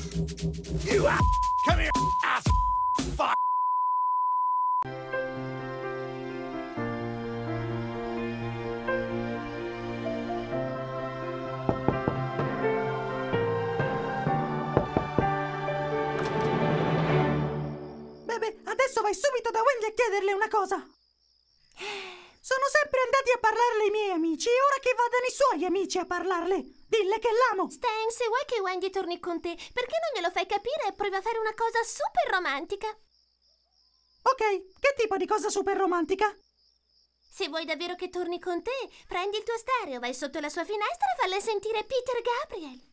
You ass! Come here, ass! Fuck! Bebe, adesso vai subito da Wendy a chiederle una cosa. Sono sempre andati a parlarle i miei amici e ora che vadano i suoi amici a parlarle. Dille che l'amo. Stan, se vuoi che Wendy torni con te, perché non glielo fai capire e provi a fare una cosa super romantica? Ok, che tipo di cosa super romantica? Se vuoi davvero che torni con te, prendi il tuo stereo, vai sotto la sua finestra e falle sentire Peter Gabriel.